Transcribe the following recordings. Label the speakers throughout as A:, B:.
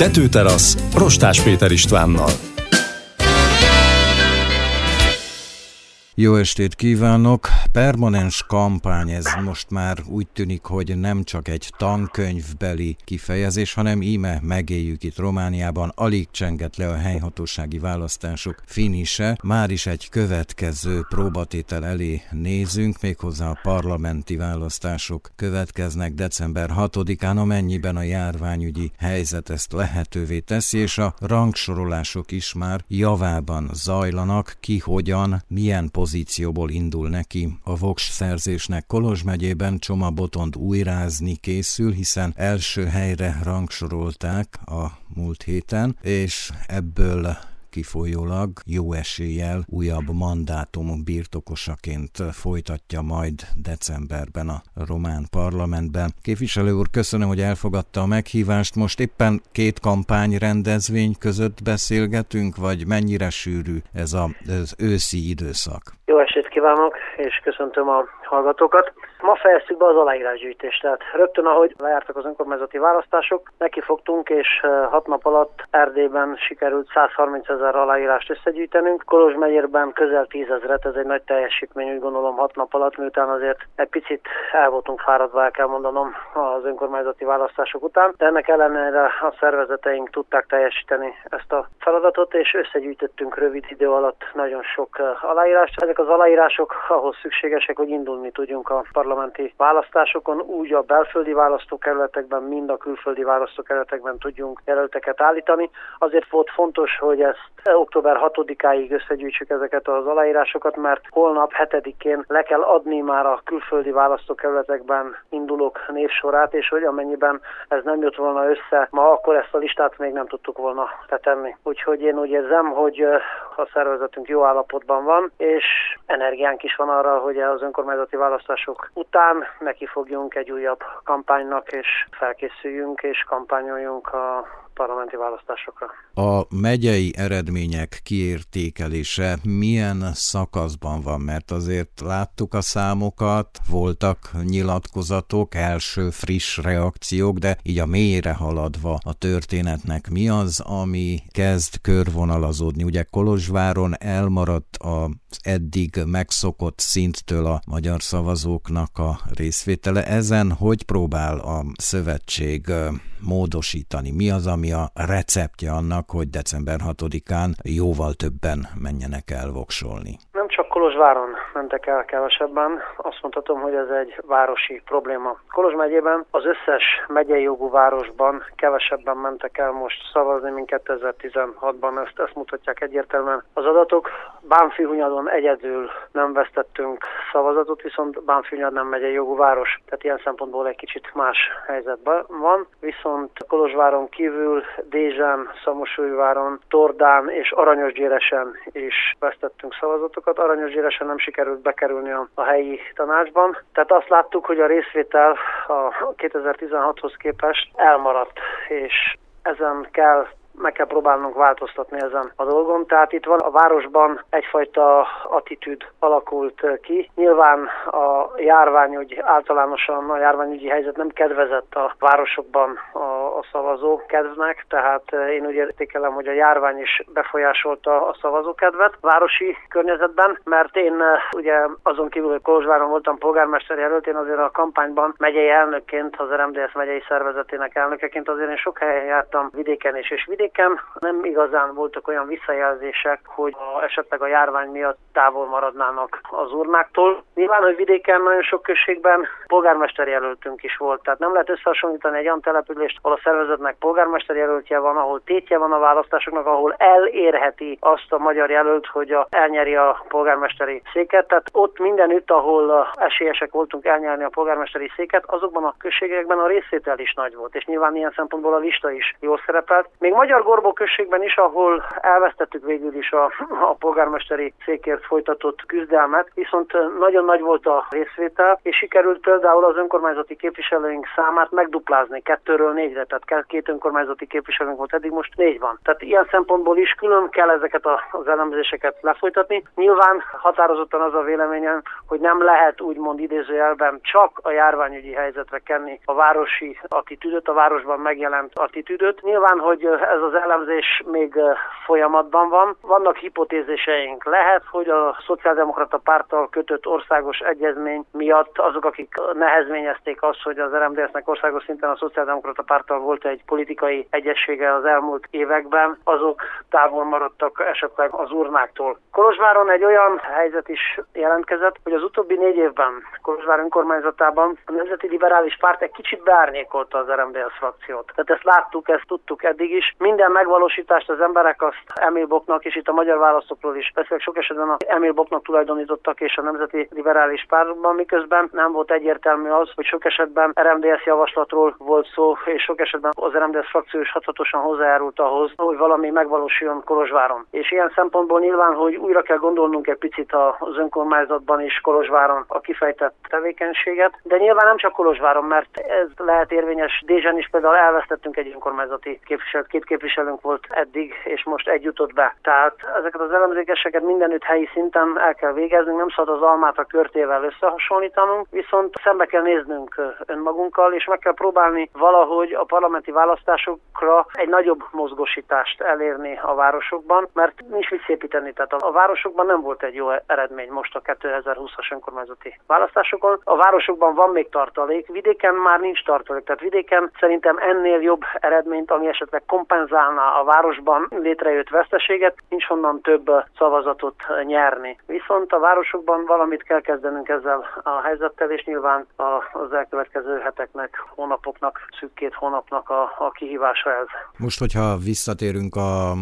A: Tetőterasz, Rostás Péter Istvánnal.
B: Jó estét kívánok! Permanens kampány, ez most már úgy tűnik, hogy nem csak egy tankönyvbeli kifejezés, hanem íme megéljük itt Romániában, alig csenget le a helyhatósági választások finise. Már is egy következő próbatétel elé nézünk, méghozzá a parlamenti választások következnek december 6-án, amennyiben a járványügyi helyzet ezt lehetővé teszi, és a rangsorolások is már javában zajlanak, ki hogyan, milyen pozícióban pozícióból indul neki. A Vox szerzésnek Kolozs megyében Csoma Botond újrázni készül, hiszen első helyre rangsorolták a múlt héten, és ebből kifolyólag jó eséllyel újabb mandátum birtokosaként folytatja majd decemberben a román parlamentben. Képviselő úr, köszönöm, hogy elfogadta a meghívást. Most éppen két kampány rendezvény között beszélgetünk, vagy mennyire sűrű ez az őszi időszak?
C: Jó estét kívánok, és köszöntöm a hallgatókat. Ma fejeztük be az aláírásgyűjtést, tehát rögtön ahogy lejártak az önkormányzati választások, nekifogtunk, és hat nap alatt Erdélyben sikerült 130 ezer aláírást összegyűjtenünk. Kolozs megyérben közel 10 ezeret, ez egy nagy teljesítmény, úgy gondolom hat nap alatt, miután azért egy picit el voltunk fáradva, el kell mondanom az önkormányzati választások után, de ennek ellenére a szervezeteink tudták teljesíteni ezt a feladatot, és összegyűjtöttünk rövid idő alatt nagyon sok aláírást. Ezek az aláírások ahhoz szükségesek, hogy indulni tudjunk a parlament parlamenti választásokon, úgy a belföldi választókerületekben, mind a külföldi választókerületekben tudjunk jelölteket állítani. Azért volt fontos, hogy ezt október 6-áig összegyűjtsük ezeket az aláírásokat, mert holnap 7-én le kell adni már a külföldi választókerületekben indulók névsorát, és hogy amennyiben ez nem jött volna össze ma, akkor ezt a listát még nem tudtuk volna letenni. Úgyhogy én úgy érzem, hogy a szervezetünk jó állapotban van, és energiánk is van arra, hogy az önkormányzati választások után neki fogjunk egy újabb kampánynak, és felkészüljünk, és kampányoljunk a parlamenti választásokra.
B: A megyei eredmények kiértékelése milyen szakaszban van? Mert azért láttuk a számokat, voltak nyilatkozatok, első friss reakciók, de így a mélyre haladva a történetnek mi az, ami kezd körvonalazódni? Ugye Kolozsváron elmaradt az eddig megszokott szinttől a magyar szavazóknak a részvétele. Ezen hogy próbál a szövetség módosítani? Mi az, ami a receptje annak, hogy december 6-án jóval többen menjenek el voksolni?
C: Nem csak Kolozsváron mentek el kevesebben, azt mondhatom, hogy ez egy városi probléma. Kolozs megyében az összes megyei jogú városban kevesebben mentek el most szavazni, mint 2016-ban, ezt, ezt mutatják egyértelműen az adatok. Bánfihunyadon egyedül nem vesztettünk szavazatot, viszont Bánfihunyad nem megyei jogú város, tehát ilyen szempontból egy kicsit más helyzetben van, viszont Kolozsváron kívül Dézsán, Szamosújváron, Tordán és Aranyosgyéresen is vesztettünk szavazatokat. Aranyosgyéresen nem sikerült bekerülni a, a helyi tanácsban, tehát azt láttuk, hogy a részvétel a 2016-hoz képest elmaradt, és ezen kell meg kell próbálnunk változtatni ezen a dolgon. Tehát itt van a városban egyfajta attitűd alakult ki. Nyilván a járványügy általánosan a járványügyi helyzet nem kedvezett a városokban a, a szavazó kedvnek, tehát én úgy értékelem, hogy a járvány is befolyásolta a szavazókedvet városi környezetben, mert én ugye azon kívül, hogy Kolozsváron voltam polgármester jelölt, én azért a kampányban megyei elnökként, az RMDS megyei szervezetének elnökeként azért én sok helyen jártam vidéken és, és vidéken vidéken nem igazán voltak olyan visszajelzések, hogy a, esetleg a járvány miatt távol maradnának az urnáktól. Nyilván, hogy vidéken nagyon sok községben polgármester jelöltünk is volt, tehát nem lehet összehasonlítani egy olyan települést, ahol a szervezetnek polgármester jelöltje van, ahol tétje van a választásoknak, ahol elérheti azt a magyar jelölt, hogy a, elnyeri a polgármesteri széket. Tehát ott mindenütt, ahol esélyesek voltunk elnyerni a polgármesteri széket, azokban a községekben a részvétel is nagy volt, és nyilván ilyen szempontból a lista is jól szerepelt. Még magyar Eger-Gorbó községben is, ahol elvesztettük végül is a, a polgármesteri székért folytatott küzdelmet, viszont nagyon nagy volt a részvétel, és sikerült például az önkormányzati képviselőink számát megduplázni kettőről négyre, tehát két önkormányzati képviselőnk volt, eddig most négy van. Tehát ilyen szempontból is külön kell ezeket az elemzéseket lefolytatni. Nyilván határozottan az a véleményem, hogy nem lehet úgymond idézőjelben csak a járványügyi helyzetre kenni a városi attitűdöt, a városban megjelent attitűdöt. Nyilván, hogy ez az elemzés még folyamatban van. Vannak hipotézéseink. Lehet, hogy a Szociáldemokrata párttal kötött országos egyezmény miatt azok, akik nehezményezték azt, hogy az RMDS-nek országos szinten a Szociáldemokrata párttal volt egy politikai egyessége az elmúlt években, azok távol maradtak esetleg az urnáktól. Kolozsváron egy olyan helyzet is jelentkezett, hogy az utóbbi négy évben Kolozsvár önkormányzatában a Nemzeti Liberális Párt egy kicsit beárnyékolta az RMDS frakciót. Tehát ezt láttuk, ezt tudtuk eddig is. Minden megvalósítást az emberek azt Emil Boknak, és itt a magyar választókról is beszélek, sok esetben a Emil Boknak tulajdonítottak, és a Nemzeti Liberális Pártban, miközben nem volt egyértelmű az, hogy sok esetben RMDS javaslatról volt szó, és sok esetben az RMDS frakció is hatatosan hozzájárult ahhoz, hogy valami megvalósuljon Kolozsváron. És ilyen szempontból nyilván, hogy újra kell gondolnunk egy picit az önkormányzatban is Kolozsváron a kifejtett tevékenységet, de nyilván nem csak Kolozsváron, mert ez lehet érvényes. Dézsen is például elvesztettünk egy önkormányzati képviselőt, két képviselőnk volt eddig, és most egy jutott be. Tehát ezeket az elemzéseket mindenütt helyi szinten el kell végeznünk, nem szabad az almát a körtével összehasonlítanunk, viszont szembe kell néznünk önmagunkkal, és meg kell próbálni valahogy a parlamenti választásokra egy nagyobb mozgósítást elérni a városokban, mert nincs mit szépíteni. Tehát a városokban nem volt egy jó eredmény most a 2020-as önkormányzati választásokon. A városokban van még tartalék, vidéken már nincs tartalék. Tehát vidéken szerintem ennél jobb eredményt, ami esetleg kompenzálná a városban létrejött veszteséget, nincs honnan több szavazatot nyerni. Viszont a városokban valamit kell kezdenünk ezzel a helyzettel, és nyilván az elkövetkező heteknek, hónapoknak, szűk két hónapnak a, a kihívása ez.
B: Most, hogyha visszatérünk a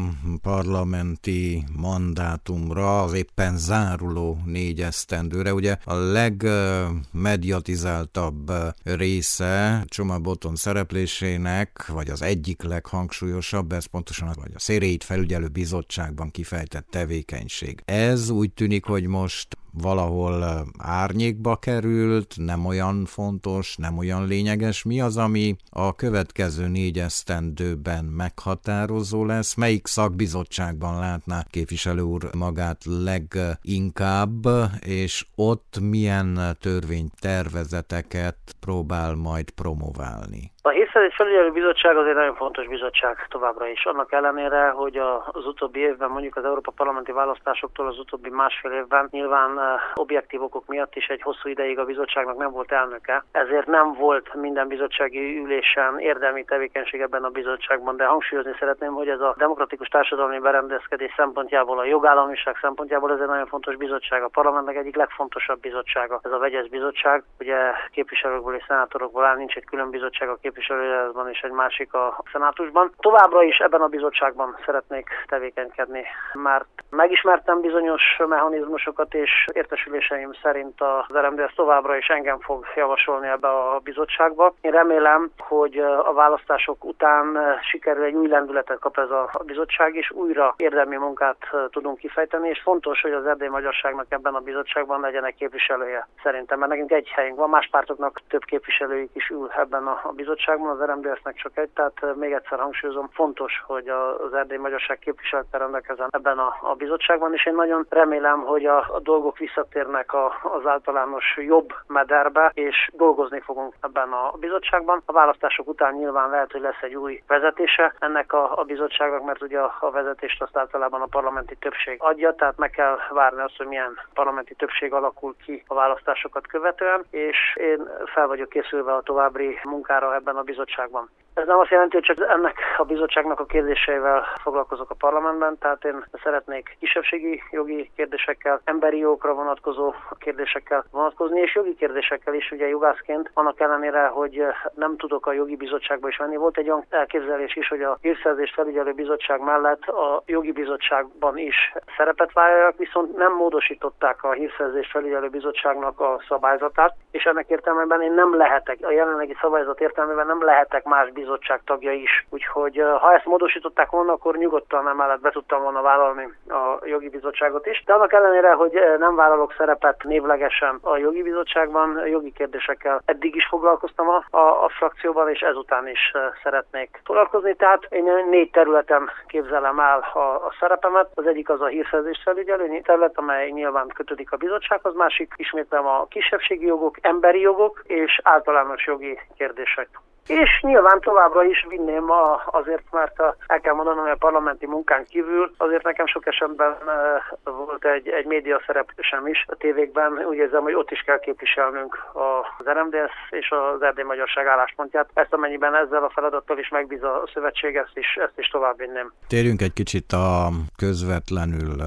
B: parlamenti mandátumra, az éppen záruló négy esztendőre, ugye a legmediatizáltabb része Csoma Boton szereplésének, vagy az egyik leghangsúlyosabb, ez pontosan vagy a Széréit felügyelő bizottságban kifejtett tevékenység. Ez úgy tűnik, hogy most valahol árnyékba került, nem olyan fontos, nem olyan lényeges. Mi az, ami a következő négy esztendőben meghatározó lesz? Melyik szakbizottságban látná képviselő úr magát leginkább, és ott milyen törvénytervezeteket próbál majd promoválni?
C: A Hírszerzés Felügyelő Bizottság az egy nagyon fontos bizottság továbbra is. Annak ellenére, hogy az utóbbi évben, mondjuk az Európa Parlamenti választásoktól az utóbbi másfél évben nyilván objektív okok miatt is egy hosszú ideig a bizottságnak nem volt elnöke, ezért nem volt minden bizottsági ülésen érdemi tevékenység ebben a bizottságban, de hangsúlyozni szeretném, hogy ez a demokratikus társadalmi berendezkedés szempontjából, a jogállamiság szempontjából ez egy nagyon fontos bizottság, a parlamentnek egyik legfontosabb bizottsága. Ez a vegyes bizottság, ugye képviselőkből és szenátorokból áll, nincs egy külön bizottság a képviselőjelzben és egy másik a szenátusban. Továbbra is ebben a bizottságban szeretnék tevékenykedni, mert megismertem bizonyos mechanizmusokat, és értesüléseim szerint az RMDS továbbra is engem fog javasolni ebbe a bizottságba. Én remélem, hogy a választások után sikerül egy új lendületet kap ez a bizottság, és újra érdemi munkát tudunk kifejteni, és fontos, hogy az erdély magyarságnak ebben a bizottságban legyenek képviselője szerintem, mert nekünk egy helyünk van, más pártoknak több képviselőjük is ül ebben a bizottságban, az RMDS-nek csak egy, tehát még egyszer hangsúlyozom, fontos, hogy az erdély magyarság képviselete rendelkezzen ebben a, a bizottságban, és én nagyon remélem, hogy a, a dolgok visszatérnek a, az általános jobb mederbe, és dolgozni fogunk ebben a bizottságban. A választások után nyilván lehet, hogy lesz egy új vezetése ennek a, a bizottságnak, mert ugye a, vezetést azt általában a parlamenti többség adja, tehát meg kell várni azt, hogy milyen parlamenti többség alakul ki a választásokat követően, és én fel vagyok készülve a további munkára ebben a bizottságban. Ez nem azt jelenti, hogy csak ennek a bizottságnak a kérdéseivel foglalkozok a parlamentben, tehát én szeretnék kisebbségi jogi kérdésekkel, emberi jogokra vonatkozó kérdésekkel vonatkozni, és jogi kérdésekkel is, ugye jogászként, annak ellenére, hogy nem tudok a jogi bizottságba is menni. Volt egy olyan elképzelés is, hogy a hírszerzés felügyelő bizottság mellett a jogi bizottságban is szerepet vállaljak, viszont nem módosították a hírszerzés felügyelő bizottságnak a szabályzatát, és ennek értelmében én nem lehetek, a jelenlegi szabályzat értelmében nem lehetek más bizottság tagja is. Úgyhogy ha ezt módosították volna, akkor nyugodtan emellett be tudtam volna vállalni a jogi bizottságot is. De annak ellenére, hogy nem vállalok szerepet névlegesen a jogi bizottságban, jogi kérdésekkel eddig is foglalkoztam a, a, a frakcióban, és ezután is szeretnék foglalkozni. Tehát én négy területen képzelem el a, a szerepemet. Az egyik az a hírszerzés felügyelő terület, amely nyilván kötődik a bizottsághoz, másik ismétlem a kisebbségi jogok, emberi jogok és általános jogi kérdések. És nyilván továbbra is vinném a, azért, mert a, el kell mondanom, hogy a parlamenti munkán kívül azért nekem sok esetben e, volt egy, egy média szereplésem is a tévékben. Úgy érzem, hogy ott is kell képviselnünk az RMDS és az Erdély Magyarság álláspontját. Ezt amennyiben ezzel a feladattal is megbíz a szövetség, ezt is, ezt is tovább vinném.
B: Térjünk egy kicsit a közvetlenül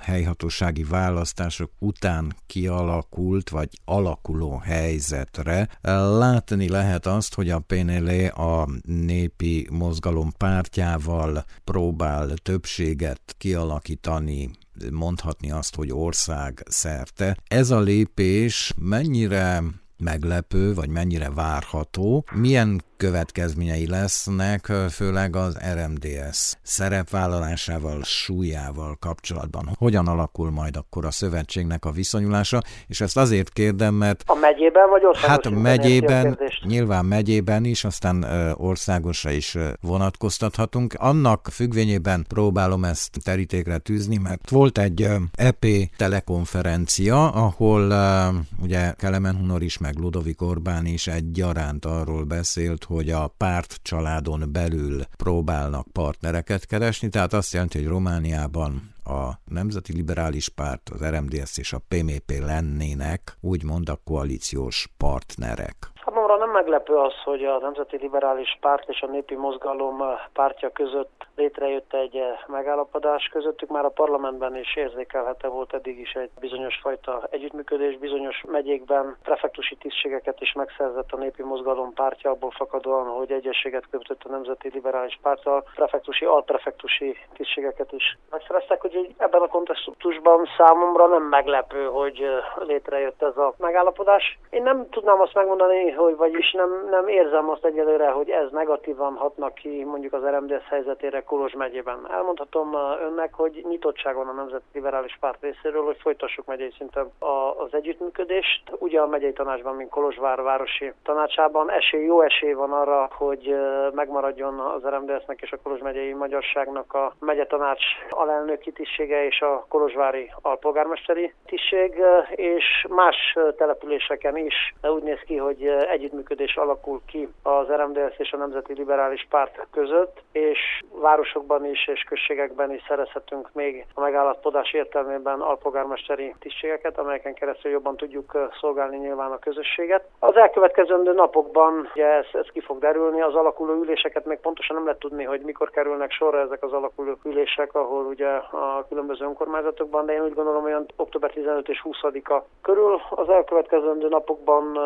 B: helyhatósági választások után kialakult vagy alakuló helyzetre. Látni lehet azt, hogy a PNL a népi mozgalom pártjával próbál többséget kialakítani mondhatni azt, hogy ország szerte. Ez a lépés mennyire meglepő, vagy mennyire várható, milyen következményei lesznek, főleg az RMDS szerepvállalásával, súlyával kapcsolatban. Hogyan alakul majd akkor a szövetségnek a viszonyulása? És ezt azért kérdem, mert...
C: A megyében vagy országos
B: Hát a megyében, nyilván megyében is, aztán országosra is vonatkoztathatunk. Annak függvényében próbálom ezt terítékre tűzni, mert volt egy EP telekonferencia, ahol ugye Kelemen Hunor is, meg Ludovik Orbán is egyaránt arról beszélt, hogy a párt családon belül próbálnak partnereket keresni, tehát azt jelenti, hogy Romániában a Nemzeti Liberális Párt, az RMDS és a PMP lennének úgymond a koalíciós partnerek.
C: Számomra nem meglepő az, hogy a Nemzeti Liberális Párt és a Népi Mozgalom pártja között létrejött egy megállapodás közöttük. Már a parlamentben is érzékelhető volt eddig is egy bizonyos fajta együttműködés, bizonyos megyékben prefektusi tisztségeket is megszerzett a Népi Mozgalom pártja, abból fakadóan, hogy egyességet kötött a Nemzeti Liberális Párttal, prefektusi, alprefektusi tisztségeket is megszereztek, hogy ebben a kontextusban számomra nem meglepő, hogy létrejött ez a megállapodás. Én nem tudnám azt megmondani, hogy vagyis nem, nem érzem azt egyelőre, hogy ez negatívan hatnak ki mondjuk az RMDS helyzetére Kolozs megyében. Elmondhatom önnek, hogy nyitottság van a Nemzeti Liberális Párt részéről, hogy folytassuk megyei szinten az együttműködést. Ugye a megyei tanácsban, mint Kolozsvár városi tanácsában esély, jó esély van arra, hogy megmaradjon az RMDS-nek és a Kolozs megyei magyarságnak a tanács alelnöki tisztsége és a Kolozsvári alpolgármesteri tisztség, és más településeken is úgy néz ki, hogy együttműködés alakul ki az RMDS és a Nemzeti Liberális Párt között, és városokban is és községekben is szerezhetünk még a megállapodás értelmében alpolgármesteri tisztségeket, amelyeken keresztül jobban tudjuk szolgálni nyilván a közösséget. Az elkövetkezendő napokban ugye ez, ez ki fog derülni, az alakuló üléseket még pontosan nem lehet tudni, hogy mikor kerülnek sorra ezek az alakuló ülések, ahol ugye a különböző önkormányzatokban, de én úgy gondolom, hogy október 15 és 20-a körül az elkövetkezendő napokban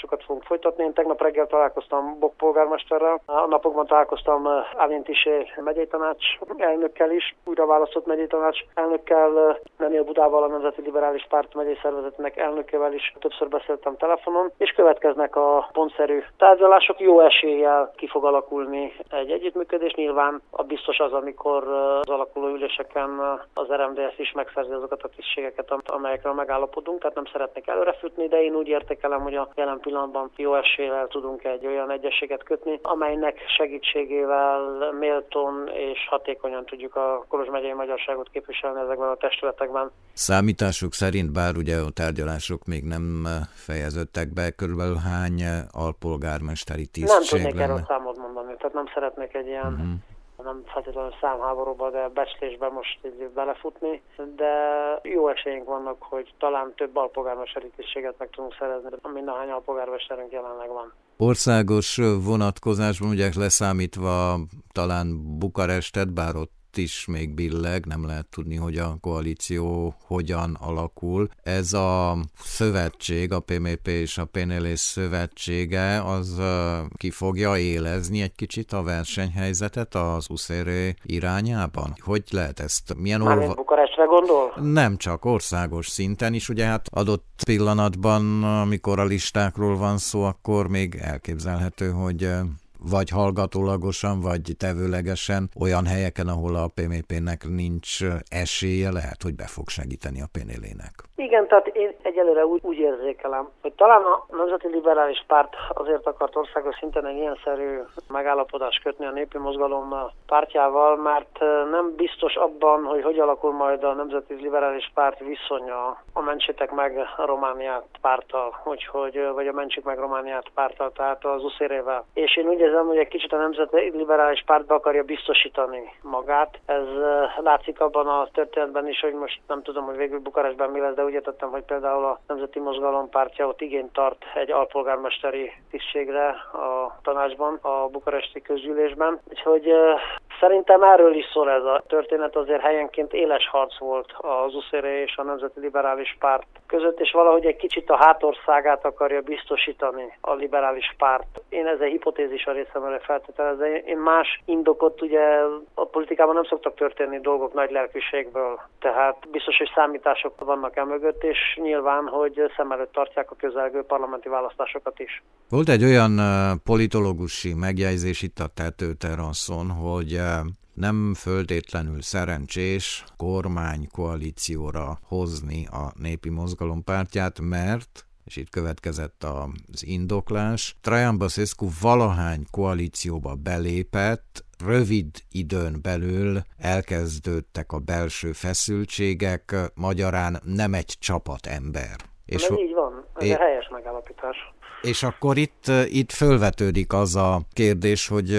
C: tárgyalásokat fogunk folytatni. Én tegnap reggel találkoztam Bok polgármesterrel, a napokban találkoztam Alint Isé megyei tanács elnökkel is, újra választott megyei tanács elnökkel, Daniel Budával, a Nemzeti Liberális Párt megyei szervezetnek elnökével is többször beszéltem telefonon, és következnek a pontszerű tárgyalások. Jó eséllyel ki fog alakulni egy együttműködés. Nyilván a biztos az, amikor az alakuló üléseken az RMDS is megszerzi azokat a tisztségeket, amelyekről megállapodunk, tehát nem szeretnék előrefutni, de én úgy értékelem, hogy a jelen pillanatban jó eséllyel tudunk egy olyan egyességet kötni, amelynek segítségével méltón és hatékonyan tudjuk a Kolos megyei magyarságot képviselni ezekben a testületekben.
B: Számítások szerint, bár ugye a tárgyalások még nem fejeződtek be, körülbelül hány alpolgármesteri tisztség
C: Nem tudnék erről számot mondani, tehát nem szeretnék egy ilyen uh-huh nem feltétlenül számháborúba, de becslésbe most így belefutni, de jó esélyünk vannak, hogy talán több alpolgármesteri tisztséget meg tudunk szerezni, mint ahány alpolgármesterünk jelenleg van.
B: Országos vonatkozásban ugye leszámítva talán Bukarestet, bár ott is még billeg, nem lehet tudni, hogy a koalíció hogyan alakul. Ez a szövetség, a PMP és a PNL szövetsége, az ki fogja élezni egy kicsit a versenyhelyzetet az USZR irányában? Hogy lehet ezt?
C: Milyen olva... Bukarestre gondol?
B: Nem csak országos szinten is, ugye hát adott pillanatban, amikor a listákról van szó, akkor még elképzelhető, hogy vagy hallgatólagosan, vagy tevőlegesen olyan helyeken, ahol a PMP-nek nincs esélye, lehet, hogy be fog segíteni a PNL-nek.
C: Igen, tehát én egyelőre úgy, úgy érzékelem, hogy talán a Nemzeti Liberális Párt azért akart országos szinten egy ilyen szerű megállapodást kötni a népi mozgalom pártjával, mert nem biztos abban, hogy hogy alakul majd a Nemzeti Liberális Párt viszonya a Mentsétek meg Romániát pártal, hogy, hogy, vagy a Mentsük meg Romániát pártal, tehát az uszérével. És én úgy érzem, hogy egy kicsit a Nemzeti Liberális Pártba akarja biztosítani magát. Ez látszik abban a történetben is, hogy most nem tudom, hogy végül Bukarestben mi lesz, de úgy értettem, hogy például a Nemzeti Mozgalom pártja ott igényt tart egy alpolgármesteri tisztségre a tanácsban, a bukaresti közgyűlésben. Úgyhogy Szerintem erről is szól ez a történet, azért helyenként éles harc volt az USZR és a Nemzeti Liberális Párt között, és valahogy egy kicsit a hátországát akarja biztosítani a liberális párt. Én ez egy hipotézis a részemre feltételezem. Én más indokot ugye a politikában nem szoktak történni dolgok nagy lelkűségből, tehát biztos, hogy számítások vannak el mögött, és nyilván, hogy szem előtt tartják a közelgő parlamenti választásokat is.
B: Volt egy olyan politológusi megjegyzés itt a tetőteraszon, hogy nem földétlenül szerencsés kormánykoalícióra hozni a népi mozgalom pártját, mert és itt következett az indoklás. Trajan Basescu valahány koalícióba belépett, rövid időn belül elkezdődtek a belső feszültségek, magyarán nem egy csapat ember.
C: És Ez így van, ez é... helyes megállapítás.
B: És akkor itt, itt fölvetődik az a kérdés, hogy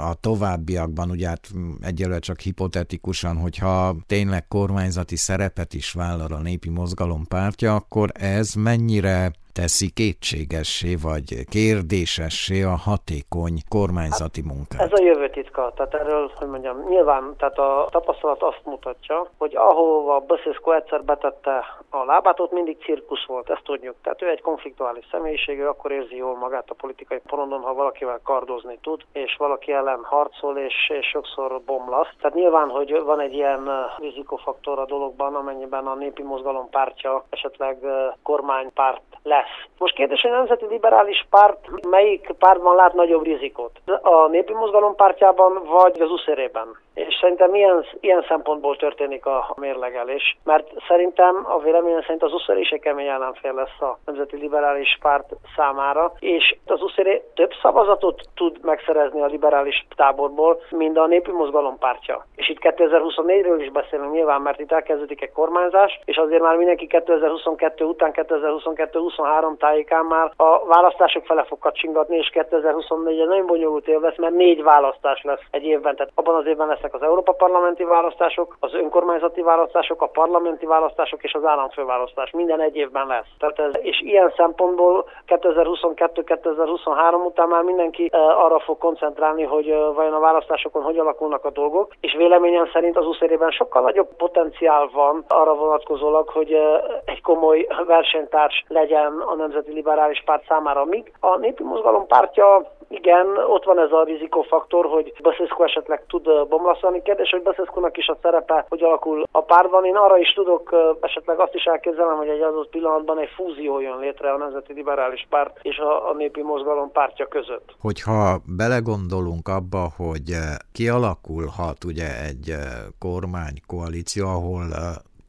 B: a továbbiakban, ugye hát egyelőre csak hipotetikusan, hogyha tényleg kormányzati szerepet is vállal a népi mozgalom pártja, akkor ez mennyire teszi kétségessé vagy kérdésessé a hatékony kormányzati munkát?
C: Ez a jövő titka. Tehát erről, hogy mondjam, nyilván tehát a tapasztalat azt mutatja, hogy ahova Basescu egyszer betette a lábát, ott mindig cirkusz volt, ezt tudjuk. Tehát ő egy konfliktuális személyiség, ő akkor érzi jól magát a politikai porondon, ha valakivel kardozni tud, és valaki ellen harcol, és, és sokszor bomlasz. Tehát nyilván, hogy van egy ilyen rizikofaktor a dologban, amennyiben a népi mozgalom pártja esetleg kormánypárt lesz lesz. Most kérdés, hogy a Nemzeti Liberális Párt melyik pártban lát nagyobb rizikót? A Népi Mozgalom pártjában vagy az uszérében? És szerintem ilyen, ilyen szempontból történik a mérlegelés, mert szerintem a véleményem szerint az USZR is egy kemény ellenfél lesz a Nemzeti Liberális Párt számára, és az USZR több szavazatot tud megszerezni a liberális táborból, mint a Népi Mozgalom pártja. És itt 2024-ről is beszélünk nyilván, mert itt elkezdődik egy kormányzás, és azért már mindenki 2022 után, 2022-23 tájékán már a választások fele fog kacsingatni, és 2024 egy nagyon bonyolult év lesz, mert négy választás lesz egy évben, tehát abban az évben lesz lesznek az Európa parlamenti választások, az önkormányzati választások, a parlamenti választások és az államfőválasztás. Minden egy évben lesz. Tehát ez, és ilyen szempontból 2022-2023 után már mindenki uh, arra fog koncentrálni, hogy uh, vajon a választásokon hogy alakulnak a dolgok, és véleményem szerint az uszérében sokkal nagyobb potenciál van arra vonatkozólag, hogy uh, egy komoly versenytárs legyen a Nemzeti Liberális Párt számára, míg a Népi Mozgalom pártja igen, ott van ez a rizikófaktor, hogy Baszeszko esetleg tud bomlaszolni. Kérdés, hogy baszeszko is a szerepe, hogy alakul a pártban. Én arra is tudok, esetleg azt is elképzelem, hogy egy adott pillanatban egy fúzió jön létre a Nemzeti Liberális Párt és a, a Népi Mozgalom pártja között.
B: Hogyha belegondolunk abba, hogy kialakulhat ugye egy kormánykoalíció, ahol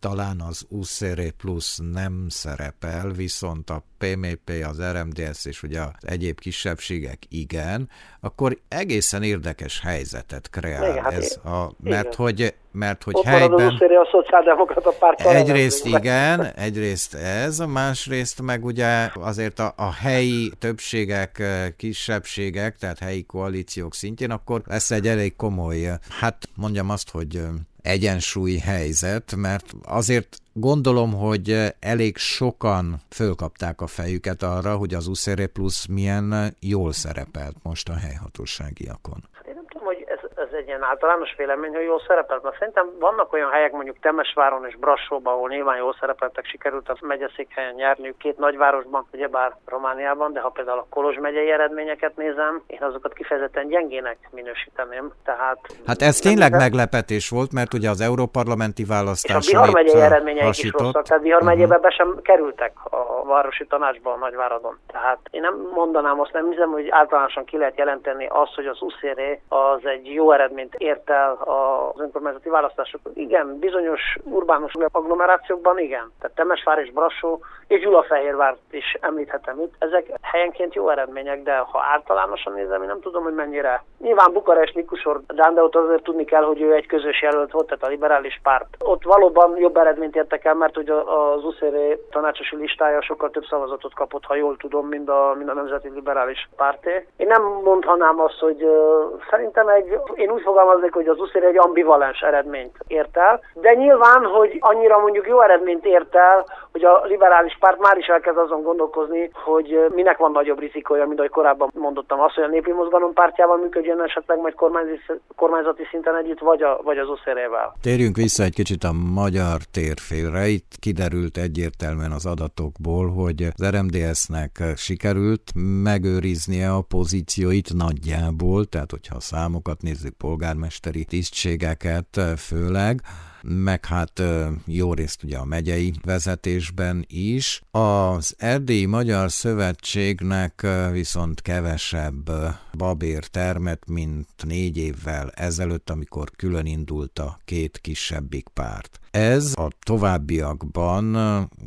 B: talán az USZR plusz nem szerepel, viszont a PMP, az RMDS és ugye az egyéb kisebbségek igen, akkor egészen érdekes helyzetet kreál igen, hát ez, a, mert igen. hogy mert hogy
C: Ott
B: helyben...
C: a szociáldemokrata párt
B: Egyrészt igen, egyrészt ez, másrészt meg ugye azért a, a helyi többségek, kisebbségek, tehát helyi koalíciók szintjén, akkor lesz egy elég komoly, hát mondjam azt, hogy egyensúly helyzet, mert azért gondolom, hogy elég sokan fölkapták a fejüket arra, hogy az USZR Plus milyen jól szerepelt most a helyhatóságiakon.
C: Hát én nem tudom, hogy ez, ez egy ilyen általános vélemény, hogy jól szerepelt. Mert szerintem vannak olyan helyek, mondjuk Temesváron és Brassóban, ahol nyilván jól szerepeltek, sikerült a megyeszékhelyen nyerniük két nagyvárosban, ugyebár Romániában, de ha például a Kolozs megyei eredményeket nézem, én azokat kifejezetten gyengének minősíteném. Tehát
B: hát ez tényleg de... meglepetés volt, mert ugye az európarlamenti választás.
C: És a Bihar megyei eredményeik is rosszak, tehát Bihar uh-huh. megyébe be sem kerültek a városi tanácsba a Nagyváradon. Tehát én nem mondanám azt, nem hiszem, hogy általánosan ki lehet jelenteni azt, hogy az UCR az egy jó eredményt ért el az önkormányzati választásokon. Igen, bizonyos urbánus agglomerációkban igen. Tehát Temesvár és Brassó és Gyulafehérvárt is említhetem itt. Ezek helyenként jó eredmények, de ha általánosan nézem, én nem tudom, hogy mennyire. Nyilván Bukarest, Mikusor, de ott azért tudni kell, hogy ő egy közös jelölt volt, tehát a liberális párt. Ott valóban jobb eredményt értek el, mert ugye az UCR tanácsosi listája sokkal több szavazatot kapott, ha jól tudom, mint a, mint a Nemzeti Liberális Párté. Én nem mondhanám azt, hogy uh, szerintem egy, én úgy fogalmaznék, hogy az UCR egy ambivalens eredményt ért el, de nyilván, hogy annyira mondjuk jó eredményt ért el, hogy a liberális párt már is elkezd azon gondolkozni, hogy minek van nagyobb rizikója, mint ahogy korábban mondottam, az, hogy a népi mozgalom pártjával működjön esetleg majd kormányzati szinten együtt, vagy, a, vagy az oszérével.
B: Térjünk vissza egy kicsit a magyar térfélre. Itt kiderült egyértelműen az adatokból, hogy az RMDS-nek sikerült megőriznie a pozícióit nagyjából, tehát hogyha a számokat nézzük, polgármesteri tisztségeket főleg, meg hát jó részt ugye a megyei vezetésben is. Az Erdélyi Magyar Szövetségnek viszont kevesebb babér termet, mint négy évvel ezelőtt, amikor külön indult a két kisebbik párt. Ez a továbbiakban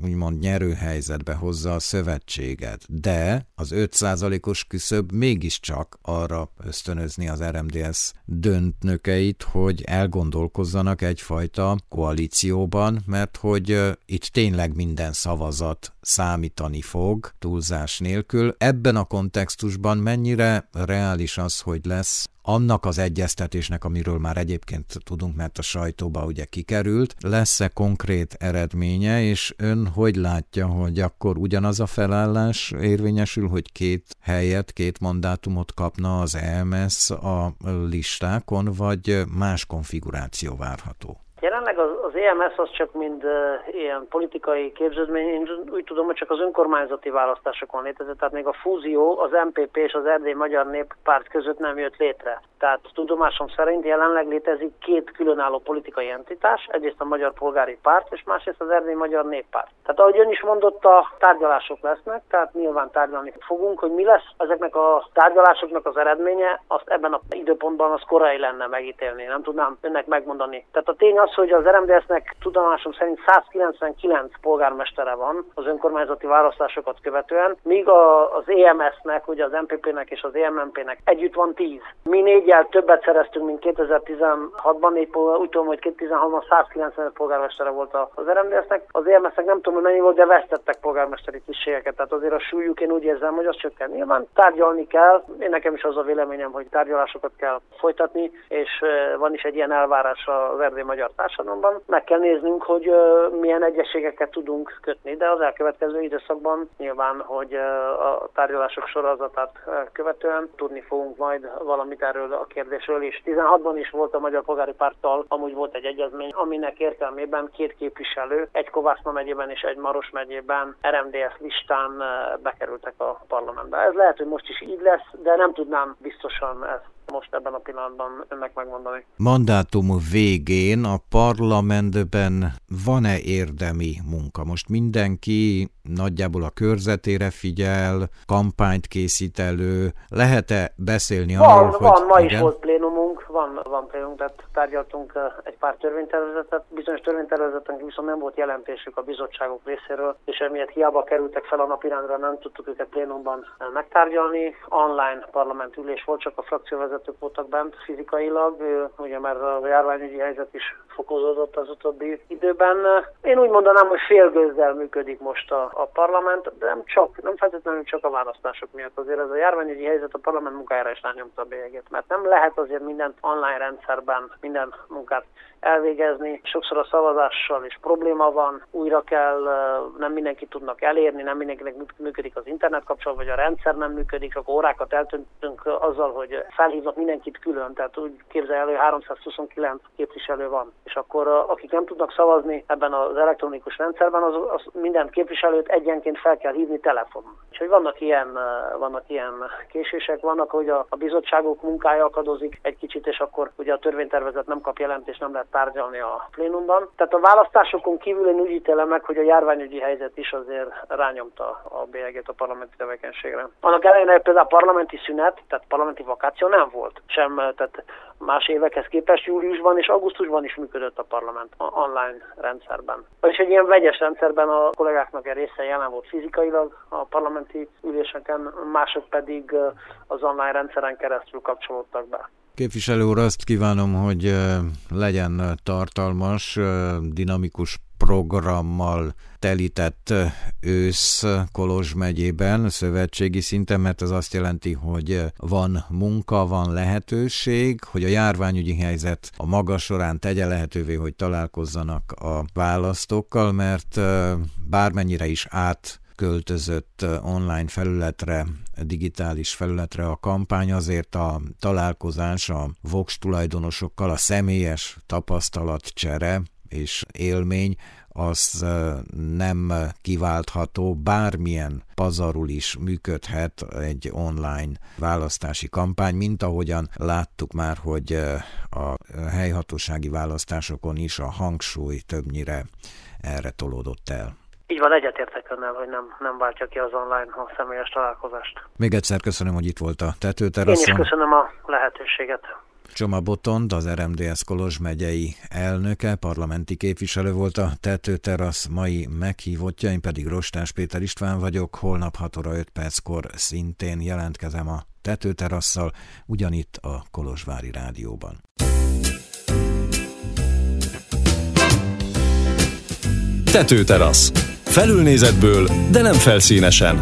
B: úgymond nyerőhelyzetbe hozza a szövetséget, de az 5%-os küszöb mégiscsak arra ösztönözni az RMDS döntnökeit, hogy elgondolkozzanak egyfajta koalícióban, mert hogy itt tényleg minden szavazat számítani fog túlzás nélkül. Ebben a kontextusban mennyire reális az, hogy lesz annak az egyeztetésnek, amiről már egyébként tudunk, mert a sajtóba ugye kikerült, lesz-e konkrét eredménye, és ön hogy látja, hogy akkor ugyanaz a felállás érvényesül, hogy két helyet, két mandátumot kapna az EMS a listákon, vagy más konfiguráció várható?
C: Jelenleg az, az EMS az csak mind uh, ilyen politikai képződmény, én úgy tudom, hogy csak az önkormányzati választásokon létezett, tehát még a fúzió az MPP és az Erdély Magyar Néppárt között nem jött létre. Tehát tudomásom szerint jelenleg létezik két különálló politikai entitás, egyrészt a Magyar Polgári Párt, és másrészt az Erdély Magyar Néppárt. Tehát ahogy ön is mondotta, tárgyalások lesznek, tehát nyilván tárgyalni fogunk, hogy mi lesz ezeknek a tárgyalásoknak az eredménye, azt ebben az időpontban az korai lenne megítélni, nem tudnám önnek megmondani. Tehát a tény az, hogy az RMDS-nek tudomásom szerint 199 polgármestere van az önkormányzati választásokat követően, míg a, az EMS-nek, ugye az MPP-nek és az EMMP-nek együtt van 10. Mi négyel többet szereztünk, mint 2016-ban, épp úgy tudom, hogy 2016-ban 195 polgármestere volt az RMDS-nek, az EMS-nek nem tudom, hogy mennyi volt, de vesztettek polgármesteri tisztségeket, tehát azért a súlyuk én úgy érzem, hogy az csökken. Nyilván tárgyalni kell, én nekem is az a véleményem, hogy tárgyalásokat kell folytatni, és van is egy ilyen elvárás az erdély magyar társadalomban. Meg kell néznünk, hogy milyen egyességeket tudunk kötni, de az elkövetkező időszakban nyilván, hogy a tárgyalások sorozatát követően tudni fogunk majd valamit erről a kérdésről is. 16-ban is volt a Magyar Polgári Párttal, amúgy volt egy egyezmény, aminek értelmében két képviselő, egy Kovászna megyében és egy Maros megyében RMDS listán bekerültek a parlamentbe. Ez lehet, hogy most is így lesz, de nem tudnám biztosan ezt most ebben a pillanatban önnek megmondani.
B: Mandátum végén a parlamentben van-e érdemi munka? Most mindenki nagyjából a körzetére figyel, kampányt készít elő, lehet-e beszélni
C: van,
B: arról, van,
C: hogy... Van, ma igen? is volt plénumunk, van, van plénumunk, tehát tárgyaltunk egy pár törvénytervezetet, bizonyos törvénytervezetek viszont nem volt jelentésük a bizottságok részéről, és emiatt hiába kerültek fel a napirendre, nem tudtuk őket plénumban megtárgyalni. Online parlamentülés volt, csak a frakcióvezetők voltak bent fizikailag, ugye mert a járványügyi helyzet is fokozódott az utóbbi időben. Én úgy mondanám, hogy félgőzzel működik most a, a parlament, de nem csak, nem feltétlenül csak a választások miatt. Azért ez a járványügyi helyzet a parlament munkájára is rányomta a bélyegét, mert nem lehet azért mindent online rendszerben, minden munkát elvégezni. Sokszor a szavazással is probléma van, újra kell, nem mindenki tudnak elérni, nem mindenkinek működik az internet kapcsolat, vagy a rendszer nem működik, akkor órákat eltöntünk azzal, hogy felhívnak mindenkit külön, tehát úgy képzelj elő, 329 képviselő van, és akkor akik nem tudnak szavazni ebben az elektronikus rendszerben, az, az minden képviselőt egyenként fel kell hívni telefonon. Úgyhogy vannak ilyen, vannak ilyen késések, vannak, hogy a, a bizottságok munkája akadozik egy kicsit, és akkor ugye a törvénytervezet nem kap jelentést, nem lehet tárgyalni a plénumban. Tehát a választásokon kívül én úgy ítélem meg, hogy a járványügyi helyzet is azért rányomta a bélyeget a parlamenti tevékenységre. Annak ellenére például a parlamenti szünet, tehát parlamenti vakáció nem volt. Sem, tehát más évekhez képest júliusban és augusztusban is működött a parlament online rendszerben. Vagyis egy ilyen vegyes rendszerben a kollégáknak egy része jelen volt fizikailag a parlamenti üléseken, mások pedig az online rendszeren keresztül kapcsolódtak be.
B: Képviselő úr, azt kívánom, hogy legyen tartalmas, dinamikus programmal telített ősz Kolozs megyében, szövetségi szinten, mert ez azt jelenti, hogy van munka, van lehetőség, hogy a járványügyi helyzet a maga során tegye lehetővé, hogy találkozzanak a választókkal, mert bármennyire is át költözött online felületre, digitális felületre a kampány, azért a találkozás a Vox tulajdonosokkal, a személyes tapasztalatcsere és élmény az nem kiváltható, bármilyen pazarul is működhet egy online választási kampány, mint ahogyan láttuk már, hogy a helyhatósági választásokon is a hangsúly többnyire erre tolódott el.
C: Így van, egyetértek önnel, hogy nem, nem váltja ki az online a személyes találkozást.
B: Még egyszer köszönöm, hogy itt volt a tetőteraszon.
C: Én is köszönöm a lehetőséget.
B: Csoma Botond, az RMDS Kolozs megyei elnöke, parlamenti képviselő volt a tetőterasz mai meghívottja, én pedig Rostás Péter István vagyok, holnap 6 óra 5 perckor szintén jelentkezem a tetőterasszal, ugyanitt a Kolozsvári Rádióban.
A: Tetőterasz. Felülnézetből, de nem felszínesen.